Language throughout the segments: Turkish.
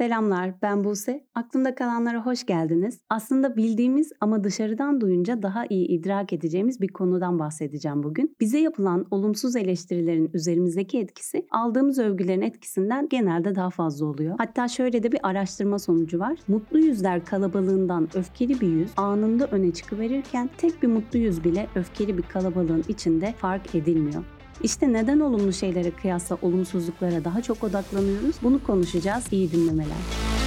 Selamlar, ben Buse. Aklımda kalanlara hoş geldiniz. Aslında bildiğimiz ama dışarıdan duyunca daha iyi idrak edeceğimiz bir konudan bahsedeceğim bugün. Bize yapılan olumsuz eleştirilerin üzerimizdeki etkisi aldığımız övgülerin etkisinden genelde daha fazla oluyor. Hatta şöyle de bir araştırma sonucu var. Mutlu yüzler kalabalığından öfkeli bir yüz anında öne çıkıverirken tek bir mutlu yüz bile öfkeli bir kalabalığın içinde fark edilmiyor. İşte neden olumlu şeylere kıyasla olumsuzluklara daha çok odaklanıyoruz? Bunu konuşacağız. İyi dinlemeler.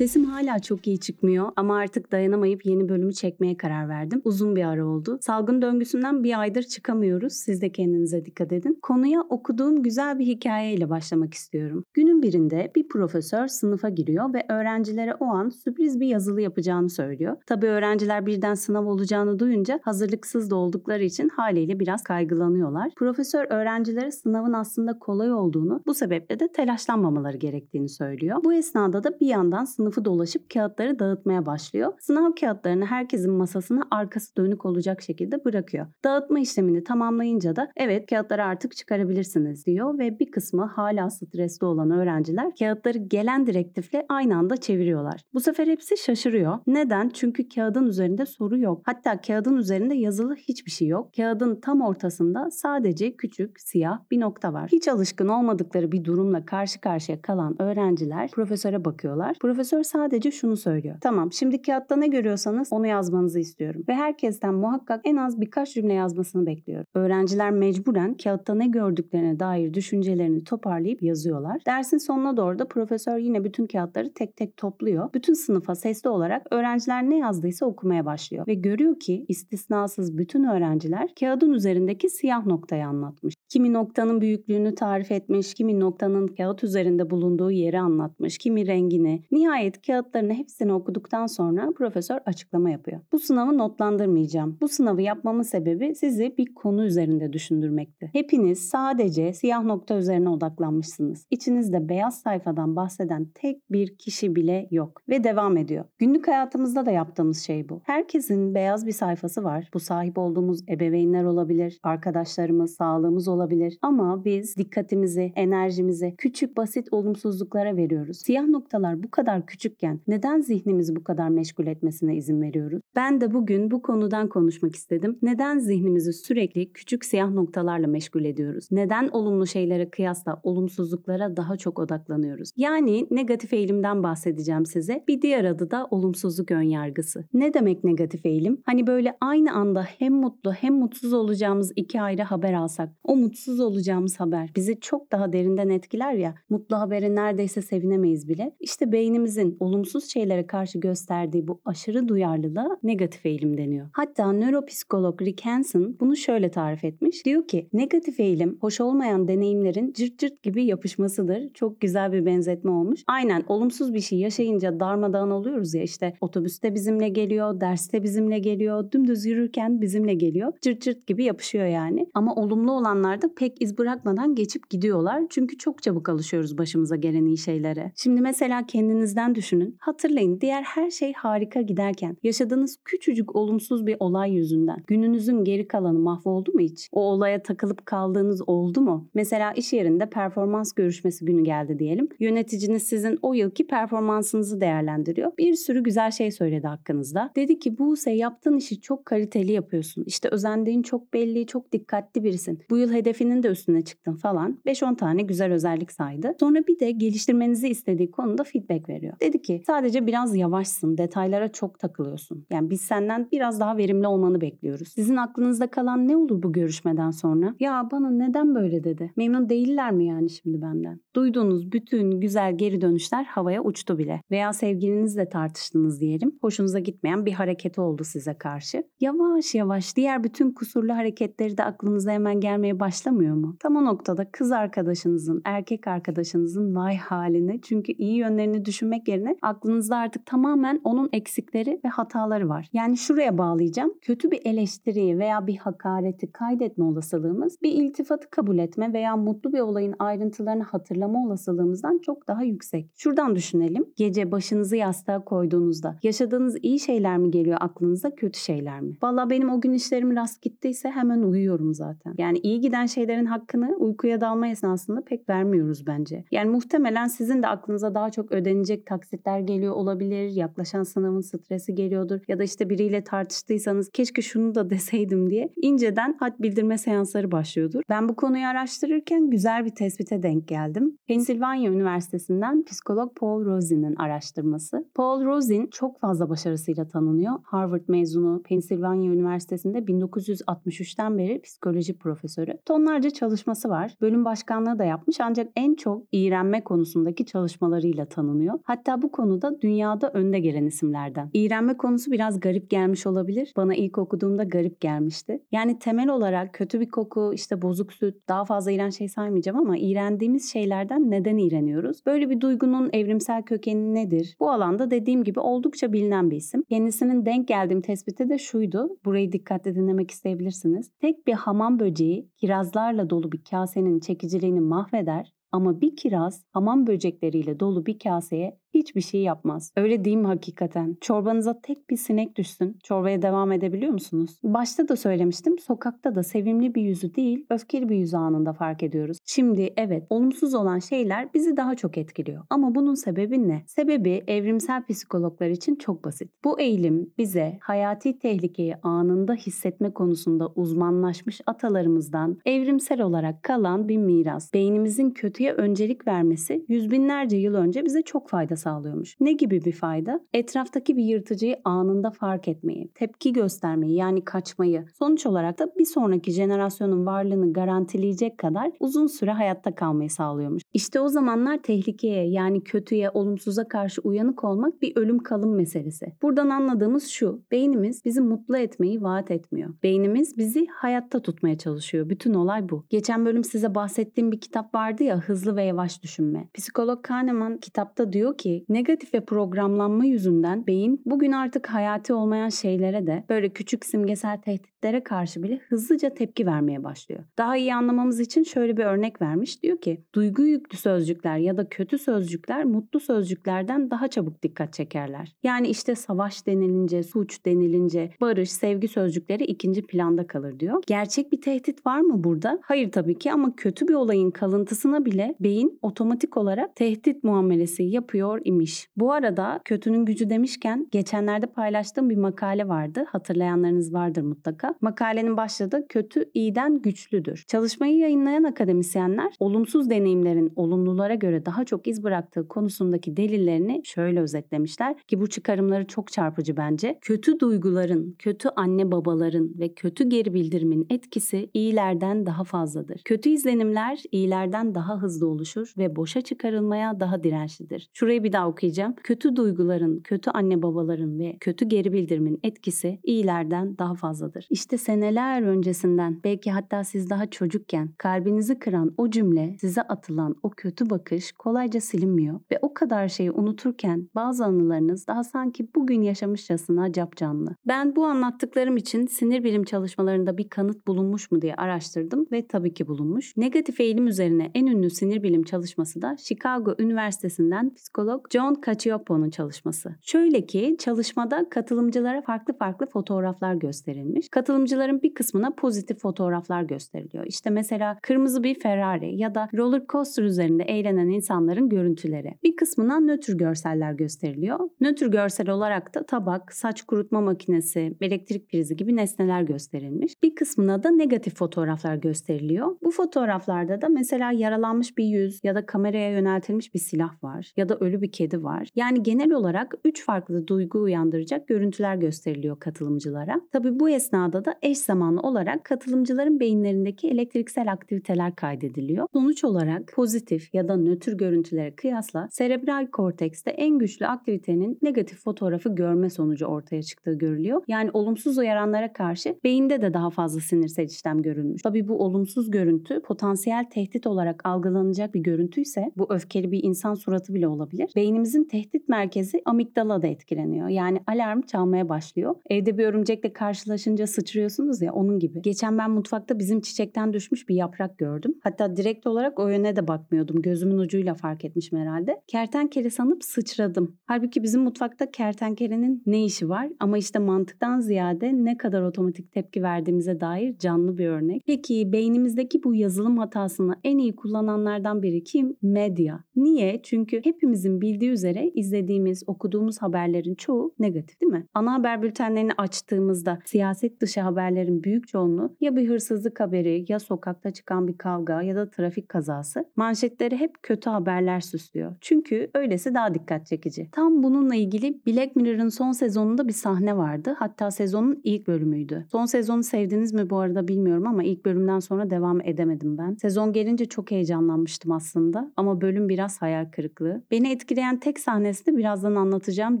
Resim hala çok iyi çıkmıyor ama artık dayanamayıp yeni bölümü çekmeye karar verdim. Uzun bir ara oldu. Salgın döngüsünden bir aydır çıkamıyoruz. Siz de kendinize dikkat edin. Konuya okuduğum güzel bir hikayeyle başlamak istiyorum. Günün birinde bir profesör sınıfa giriyor ve öğrencilere o an sürpriz bir yazılı yapacağını söylüyor. Tabii öğrenciler birden sınav olacağını duyunca hazırlıksız da oldukları için haliyle biraz kaygılanıyorlar. Profesör öğrencilere sınavın aslında kolay olduğunu, bu sebeple de telaşlanmamaları gerektiğini söylüyor. Bu esnada da bir yandan sınıf sınıfı dolaşıp kağıtları dağıtmaya başlıyor. Sınav kağıtlarını herkesin masasına arkası dönük olacak şekilde bırakıyor. Dağıtma işlemini tamamlayınca da evet kağıtları artık çıkarabilirsiniz diyor ve bir kısmı hala stresli olan öğrenciler kağıtları gelen direktifle aynı anda çeviriyorlar. Bu sefer hepsi şaşırıyor. Neden? Çünkü kağıdın üzerinde soru yok. Hatta kağıdın üzerinde yazılı hiçbir şey yok. Kağıdın tam ortasında sadece küçük siyah bir nokta var. Hiç alışkın olmadıkları bir durumla karşı karşıya kalan öğrenciler profesöre bakıyorlar. Profesör Profesör sadece şunu söylüyor. Tamam şimdi kağıtta ne görüyorsanız onu yazmanızı istiyorum. Ve herkesten muhakkak en az birkaç cümle yazmasını bekliyorum. Öğrenciler mecburen kağıtta ne gördüklerine dair düşüncelerini toparlayıp yazıyorlar. Dersin sonuna doğru da profesör yine bütün kağıtları tek tek topluyor. Bütün sınıfa sesli olarak öğrenciler ne yazdıysa okumaya başlıyor. Ve görüyor ki istisnasız bütün öğrenciler kağıdın üzerindeki siyah noktayı anlatmış. Kimi noktanın büyüklüğünü tarif etmiş, kimi noktanın kağıt üzerinde bulunduğu yeri anlatmış, kimi rengini. Nihayet Nihayet kağıtlarını hepsini okuduktan sonra profesör açıklama yapıyor. Bu sınavı notlandırmayacağım. Bu sınavı yapmamın sebebi sizi bir konu üzerinde düşündürmekti. Hepiniz sadece siyah nokta üzerine odaklanmışsınız. İçinizde beyaz sayfadan bahseden tek bir kişi bile yok. Ve devam ediyor. Günlük hayatımızda da yaptığımız şey bu. Herkesin beyaz bir sayfası var. Bu sahip olduğumuz ebeveynler olabilir, arkadaşlarımız, sağlığımız olabilir. Ama biz dikkatimizi, enerjimizi küçük basit olumsuzluklara veriyoruz. Siyah noktalar bu kadar küçükken neden zihnimizi bu kadar meşgul etmesine izin veriyoruz? Ben de bugün bu konudan konuşmak istedim. Neden zihnimizi sürekli küçük siyah noktalarla meşgul ediyoruz? Neden olumlu şeylere kıyasla olumsuzluklara daha çok odaklanıyoruz? Yani negatif eğilimden bahsedeceğim size. Bir diğer adı da olumsuzluk önyargısı. Ne demek negatif eğilim? Hani böyle aynı anda hem mutlu hem mutsuz olacağımız iki ayrı haber alsak, o mutsuz olacağımız haber bizi çok daha derinden etkiler ya, mutlu habere neredeyse sevinemeyiz bile. İşte beynimizin beynimizin olumsuz şeylere karşı gösterdiği bu aşırı duyarlılığa negatif eğilim deniyor. Hatta nöropsikolog Rick Hansen bunu şöyle tarif etmiş. Diyor ki negatif eğilim hoş olmayan deneyimlerin cırt cırt gibi yapışmasıdır. Çok güzel bir benzetme olmuş. Aynen olumsuz bir şey yaşayınca darmadağın oluyoruz ya işte otobüste bizimle geliyor, derste bizimle geliyor, dümdüz yürürken bizimle geliyor. Cırt cırt gibi yapışıyor yani. Ama olumlu olanlar da pek iz bırakmadan geçip gidiyorlar. Çünkü çok çabuk alışıyoruz başımıza gelen iyi şeylere. Şimdi mesela kendinizden düşünün. Hatırlayın diğer her şey harika giderken yaşadığınız küçücük olumsuz bir olay yüzünden gününüzün geri kalanı mahvoldu mu hiç? O olaya takılıp kaldığınız oldu mu? Mesela iş yerinde performans görüşmesi günü geldi diyelim. Yöneticiniz sizin o yılki performansınızı değerlendiriyor. Bir sürü güzel şey söyledi hakkınızda. Dedi ki Buse yaptığın işi çok kaliteli yapıyorsun. İşte özendiğin çok belli, çok dikkatli birisin. Bu yıl hedefinin de üstüne çıktın falan. 5-10 tane güzel özellik saydı. Sonra bir de geliştirmenizi istediği konuda feedback veriyor. Dedi ki sadece biraz yavaşsın, detaylara çok takılıyorsun. Yani biz senden biraz daha verimli olmanı bekliyoruz. Sizin aklınızda kalan ne olur bu görüşmeden sonra? Ya bana neden böyle dedi? Memnun değiller mi yani şimdi benden? Duyduğunuz bütün güzel geri dönüşler havaya uçtu bile. Veya sevgilinizle tartıştınız diyelim. Hoşunuza gitmeyen bir hareketi oldu size karşı. Yavaş yavaş diğer bütün kusurlu hareketleri de aklınıza hemen gelmeye başlamıyor mu? Tam o noktada kız arkadaşınızın, erkek arkadaşınızın vay haline çünkü iyi yönlerini düşünmek düşünmek yerine aklınızda artık tamamen onun eksikleri ve hataları var. Yani şuraya bağlayacağım. Kötü bir eleştiriyi veya bir hakareti kaydetme olasılığımız bir iltifatı kabul etme veya mutlu bir olayın ayrıntılarını hatırlama olasılığımızdan çok daha yüksek. Şuradan düşünelim. Gece başınızı yastığa koyduğunuzda yaşadığınız iyi şeyler mi geliyor aklınıza kötü şeyler mi? Valla benim o gün işlerim rast gittiyse hemen uyuyorum zaten. Yani iyi giden şeylerin hakkını uykuya dalma esnasında pek vermiyoruz bence. Yani muhtemelen sizin de aklınıza daha çok ödenecek taksitler geliyor olabilir. Yaklaşan sınavın stresi geliyordur. Ya da işte biriyle tartıştıysanız keşke şunu da deseydim diye inceden had bildirme seansları başlıyordur. Ben bu konuyu araştırırken güzel bir tespite denk geldim. Pennsylvania Üniversitesi'nden psikolog Paul Rosin'in araştırması. Paul Rosin çok fazla başarısıyla tanınıyor. Harvard mezunu, Pennsylvania Üniversitesi'nde 1963'ten beri psikoloji profesörü. Tonlarca çalışması var. Bölüm başkanlığı da yapmış ancak en çok iğrenme konusundaki çalışmalarıyla tanınıyor. Hatta bu konuda dünyada önde gelen isimlerden. İğrenme konusu biraz garip gelmiş olabilir. Bana ilk okuduğumda garip gelmişti. Yani temel olarak kötü bir koku, işte bozuk süt, daha fazla iğrenç şey saymayacağım ama iğrendiğimiz şeylerden neden iğreniyoruz? Böyle bir duygunun evrimsel kökeni nedir? Bu alanda dediğim gibi oldukça bilinen bir isim. Kendisinin denk geldiğim tespiti de şuydu. Burayı dikkatle dinlemek isteyebilirsiniz. Tek bir hamam böceği kirazlarla dolu bir kasenin çekiciliğini mahveder ama bir kiraz hamam böcekleriyle dolu bir kaseye hiçbir şey yapmaz. Öyle değil mi hakikaten? Çorbanıza tek bir sinek düşsün. Çorbaya devam edebiliyor musunuz? Başta da söylemiştim. Sokakta da sevimli bir yüzü değil, öfkeli bir yüzü anında fark ediyoruz. Şimdi evet, olumsuz olan şeyler bizi daha çok etkiliyor. Ama bunun sebebi ne? Sebebi evrimsel psikologlar için çok basit. Bu eğilim bize hayati tehlikeyi anında hissetme konusunda uzmanlaşmış atalarımızdan evrimsel olarak kalan bir miras. Beynimizin kötüye öncelik vermesi yüz binlerce yıl önce bize çok fayda sağlıyormuş. Ne gibi bir fayda? Etraftaki bir yırtıcıyı anında fark etmeyi, tepki göstermeyi yani kaçmayı, sonuç olarak da bir sonraki jenerasyonun varlığını garantileyecek kadar uzun süre hayatta kalmayı sağlıyormuş. İşte o zamanlar tehlikeye yani kötüye, olumsuza karşı uyanık olmak bir ölüm kalım meselesi. Buradan anladığımız şu, beynimiz bizi mutlu etmeyi vaat etmiyor. Beynimiz bizi hayatta tutmaya çalışıyor. Bütün olay bu. Geçen bölüm size bahsettiğim bir kitap vardı ya Hızlı ve Yavaş Düşünme. Psikolog Kahneman kitapta diyor ki negatif ve programlanma yüzünden beyin bugün artık hayati olmayan şeylere de böyle küçük simgesel tehditlere karşı bile hızlıca tepki vermeye başlıyor. Daha iyi anlamamız için şöyle bir örnek vermiş. Diyor ki duygu yüklü sözcükler ya da kötü sözcükler mutlu sözcüklerden daha çabuk dikkat çekerler. Yani işte savaş denilince, suç denilince, barış, sevgi sözcükleri ikinci planda kalır diyor. Gerçek bir tehdit var mı burada? Hayır tabii ki ama kötü bir olayın kalıntısına bile beyin otomatik olarak tehdit muamelesi yapıyor imiş. Bu arada kötünün gücü demişken geçenlerde paylaştığım bir makale vardı. Hatırlayanlarınız vardır mutlaka. Makalenin başladığı kötü iyiden güçlüdür. Çalışmayı yayınlayan akademisyenler olumsuz deneyimlerin olumlulara göre daha çok iz bıraktığı konusundaki delillerini şöyle özetlemişler ki bu çıkarımları çok çarpıcı bence. Kötü duyguların, kötü anne babaların ve kötü geri bildirimin etkisi iyilerden daha fazladır. Kötü izlenimler iyilerden daha hızlı oluşur ve boşa çıkarılmaya daha dirençlidir. Şurayı bir daha okuyacağım. Kötü duyguların, kötü anne babaların ve kötü geri bildirimin etkisi iyilerden daha fazladır. İşte seneler öncesinden belki hatta siz daha çocukken kalbinizi kıran o cümle, size atılan o kötü bakış kolayca silinmiyor ve o kadar şeyi unuturken bazı anılarınız daha sanki bugün yaşamışçasına canlı. Ben bu anlattıklarım için sinir bilim çalışmalarında bir kanıt bulunmuş mu diye araştırdım ve tabii ki bulunmuş. Negatif eğilim üzerine en ünlü sinir bilim çalışması da Chicago Üniversitesi'nden psikolog John Cacioppo'nun çalışması. Şöyle ki çalışmada katılımcılara farklı farklı fotoğraflar gösterilmiş. Katılımcıların bir kısmına pozitif fotoğraflar gösteriliyor. İşte mesela kırmızı bir Ferrari ya da roller coaster üzerinde eğlenen insanların görüntüleri. Bir kısmına nötr görseller gösteriliyor. Nötr görsel olarak da tabak, saç kurutma makinesi, elektrik prizi gibi nesneler gösterilmiş. Bir kısmına da negatif fotoğraflar gösteriliyor. Bu fotoğraflarda da mesela yaralanmış bir yüz ya da kameraya yöneltilmiş bir silah var ya da ölü bir kedi var. Yani genel olarak 3 farklı duygu uyandıracak görüntüler gösteriliyor katılımcılara. Tabi bu esnada da eş zamanlı olarak katılımcıların beyinlerindeki elektriksel aktiviteler kaydediliyor. Sonuç olarak pozitif ya da nötr görüntülere kıyasla serebral kortekste en güçlü aktivitenin negatif fotoğrafı görme sonucu ortaya çıktığı görülüyor. Yani olumsuz uyaranlara karşı beyinde de daha fazla sinirsel işlem görülmüş. Tabi bu olumsuz görüntü potansiyel tehdit olarak algılanacak bir görüntüyse bu öfkeli bir insan suratı bile olabilir. Beynimizin tehdit merkezi amigdala da etkileniyor. Yani alarm çalmaya başlıyor. Evde bir örümcekle karşılaşınca sıçrıyorsunuz ya onun gibi. Geçen ben mutfakta bizim çiçekten düşmüş bir yaprak gördüm. Hatta direkt olarak o yöne de bakmıyordum. Gözümün ucuyla fark etmişim herhalde. Kertenkele sanıp sıçradım. Halbuki bizim mutfakta kertenkelenin ne işi var? Ama işte mantıktan ziyade ne kadar otomatik tepki verdiğimize dair canlı bir örnek. Peki beynimizdeki bu yazılım hatasını en iyi kullananlardan biri kim? Medya. Niye? Çünkü hepimizin bildiği üzere izlediğimiz, okuduğumuz haberlerin çoğu negatif değil mi? Ana haber bültenlerini açtığımızda siyaset dışı haberlerin büyük çoğunluğu ya bir hırsızlık haberi ya sokakta çıkan bir kavga ya da trafik kazası. Manşetleri hep kötü haberler süslüyor. Çünkü öylesi daha dikkat çekici. Tam bununla ilgili Black Mirror'ın son sezonunda bir sahne vardı. Hatta sezonun ilk bölümüydü. Son sezonu sevdiniz mi bu arada bilmiyorum ama ilk bölümden sonra devam edemedim ben. Sezon gelince çok heyecanlanmıştım aslında ama bölüm biraz hayal kırıklığı. Beni etkileyen tek sahnesi de birazdan anlatacağım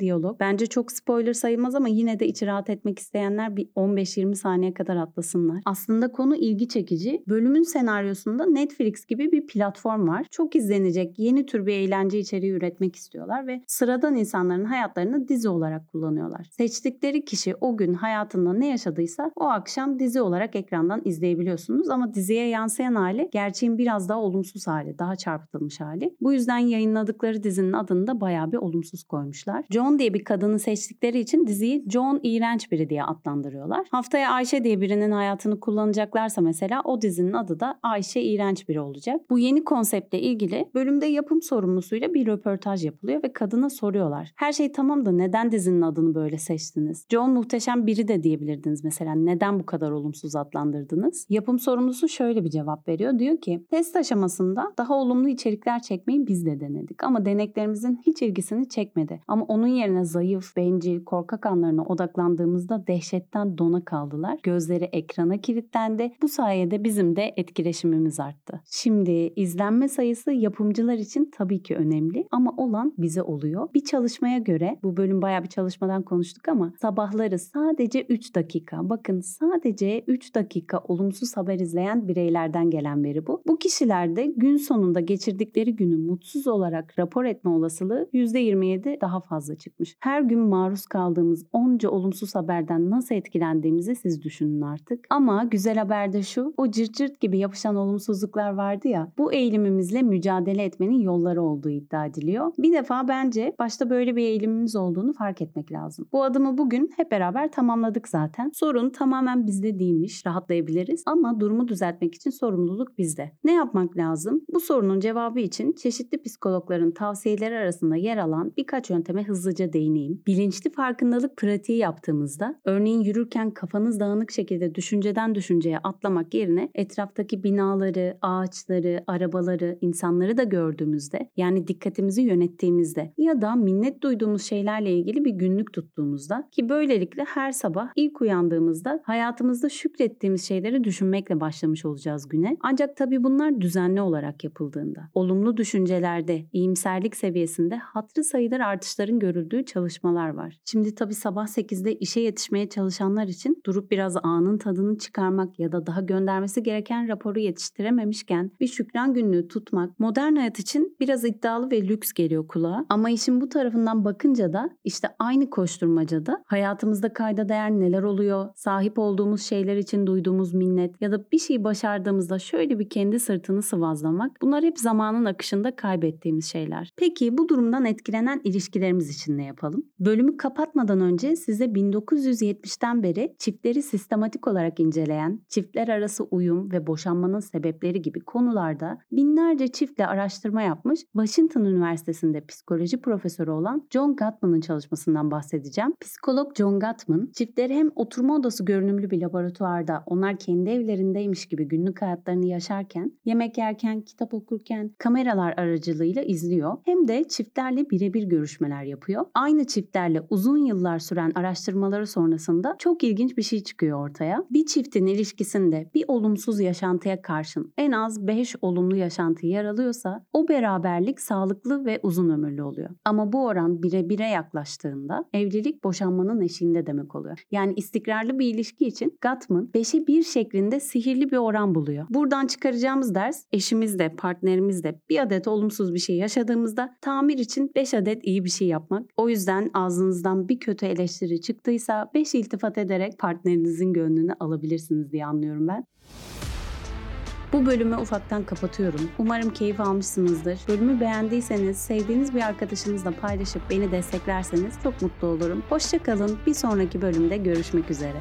diyalog. Bence çok spoiler sayılmaz ama yine de içi rahat etmek isteyenler bir 15-20 saniye kadar atlasınlar. Aslında konu ilgi çekici. Bölümün senaryosunda Netflix gibi bir platform var. Çok izlenecek yeni tür bir eğlence içeriği üretmek istiyorlar ve sıradan insanların hayatlarını dizi olarak kullanıyorlar. Seçtikleri kişi o gün hayatında ne yaşadıysa o akşam dizi olarak ekrandan izleyebiliyorsunuz ama diziye yansıyan hali gerçeğin biraz daha olumsuz hali, daha çarpıtılmış hali. Bu yüzden yayınladıkları dizinin adını da bayağı bir olumsuz koymuşlar. John diye bir kadını seçtikleri için diziyi John iğrenç biri diye adlandırıyorlar. Haftaya Ayşe diye birinin hayatını kullanacaklarsa mesela o dizinin adı da Ayşe iğrenç biri olacak. Bu yeni konseptle ilgili bölümde yapım sorumlusuyla bir röportaj yapılıyor ve kadına soruyorlar. Her şey tamam da neden dizinin adını böyle seçtiniz? John muhteşem biri de diyebilirdiniz mesela. Neden bu kadar olumsuz adlandırdınız? Yapım sorumlusu şöyle bir cevap veriyor. Diyor ki test aşamasında daha olumlu içerikler çekmeyi biz de denedik ama deneklerimizin hiç ilgisini çekmedi. Ama onun yerine zayıf, bencil, korkak anlarına odaklandığımızda dehşetten dona kaldılar. Gözleri ekrana kilitlendi. Bu sayede bizim de etkileşimimiz arttı. Şimdi izlenme sayısı yapımcılar için tabii ki önemli ama olan bize oluyor. Bir çalışmaya göre bu bölüm bayağı bir çalışmadan konuştuk ama sabahları sadece 3 dakika bakın sadece 3 dakika olumsuz haber izleyen bireylerden gelen veri bu. Bu kişilerde gün sonunda geçirdikleri günü mutsuz olarak rapor etme olasılığı %27 daha fazla çıkmış. Her gün maruz kaldığımız onca olumsuz haberden nasıl etkilendiğimizi siz düşünün artık. Ama güzel haber de şu, o cırt cırt gibi yapışan olumsuzluklar vardı ya, bu eğilimimizle mücadele etmenin yolları olduğu iddia ediliyor. Bir defa bence başta böyle bir eğilimimiz olduğunu fark etmek lazım. Bu adımı bugün hep beraber tamamladık zaten. Sorun tamamen bizde değilmiş, rahatlayabiliriz ama durumu düzeltmek için sorumluluk bizde. Ne yapmak lazım? Bu sorunun cevabı için çeşitli psikologların tavsiyeleri arasında yer alan birkaç yönteme hızlıca değineyim. Bilinçli farkındalık pratiği yaptığımızda, örneğin yürürken kafanız dağınık şekilde düşünceden düşünceye atlamak yerine etraftaki binaları, ağaçları, arabaları, insanları da gördüğümüzde, yani dikkatimizi yönettiğimizde ya da minnet duyduğumuz şeylerle ilgili bir günlük tuttuğumuzda ki böylelikle her sabah ilk uyandığımızda hayatımızda şükrettiğimiz şeyleri düşünmekle başlamış olacağız güne. Ancak tabii bunlar düzenli olarak yapıldığında, olumlu düşüncelerde, iyimserlik seviyesinde hatırı sayılır artışların görüldüğü çalışmalar var. Şimdi tabii sabah 8'de işe yetişmeye çalışanlar için durup biraz anın tadını çıkarmak ya da daha göndermesi gereken raporu yetiştirememişken bir şükran günlüğü tutmak modern hayat için biraz iddialı ve lüks geliyor kulağa. Ama işin bu tarafından bakınca da işte aynı koşturmacada hayatımızda kayda değer neler oluyor, sahip olduğumuz şeyler için duyduğumuz minnet ya da bir şey başardığımızda şöyle bir kendi sırtını sıvazlamak bunlar hep zamanın akışında kaybettiğimiz şeyler. Peki bu durumdan etkilenen ilişkilerimiz için ne yapalım? Bölümü kapatmadan önce size 1970'ten beri çiftleri sistematik olarak inceleyen, çiftler arası uyum ve boşanmanın sebepleri gibi konularda binlerce çiftle araştırma yapmış Washington Üniversitesi'nde psikoloji profesörü olan John Gottman'ın çalışmasından bahsedeceğim. Psikolog John Gottman, çiftleri hem oturma odası görünümlü bir laboratuvarda onlar kendi evlerindeymiş gibi günlük hayatlarını yaşarken, yemek yerken, kitap okurken kameralar aracılığıyla izliyor. Hem de çiftlerle birebir görüşmeler yapıyor. Aynı çiftlerle uzun yıllar süren araştırmaları sonrasında çok ilginç bir şey çıkıyor ortaya. Bir çiftin ilişkisinde bir olumsuz yaşantıya karşın en az 5 olumlu yaşantı yer alıyorsa o beraberlik sağlıklı ve uzun ömürlü oluyor. Ama bu oran bire bire yaklaştığında evlilik boşanmanın eşiğinde demek oluyor. Yani istikrarlı bir ilişki için Gottman 5'e 1 şeklinde sihirli bir oran buluyor. Buradan çıkaracağımız ders eşimizde, partnerimizde bir adet olumsuz bir şey yaşadığımızda tamir için 5 adet iyi bir şey yapmak. O yüzden ağzınızdan bir kötü eleştiri çıktıysa 5 iltifat ederek partnerinizin gönlünü alabilirsiniz diye anlıyorum ben. Bu bölümü ufaktan kapatıyorum. Umarım keyif almışsınızdır. Bölümü beğendiyseniz, sevdiğiniz bir arkadaşınızla paylaşıp beni desteklerseniz çok mutlu olurum. Hoşçakalın. Bir sonraki bölümde görüşmek üzere.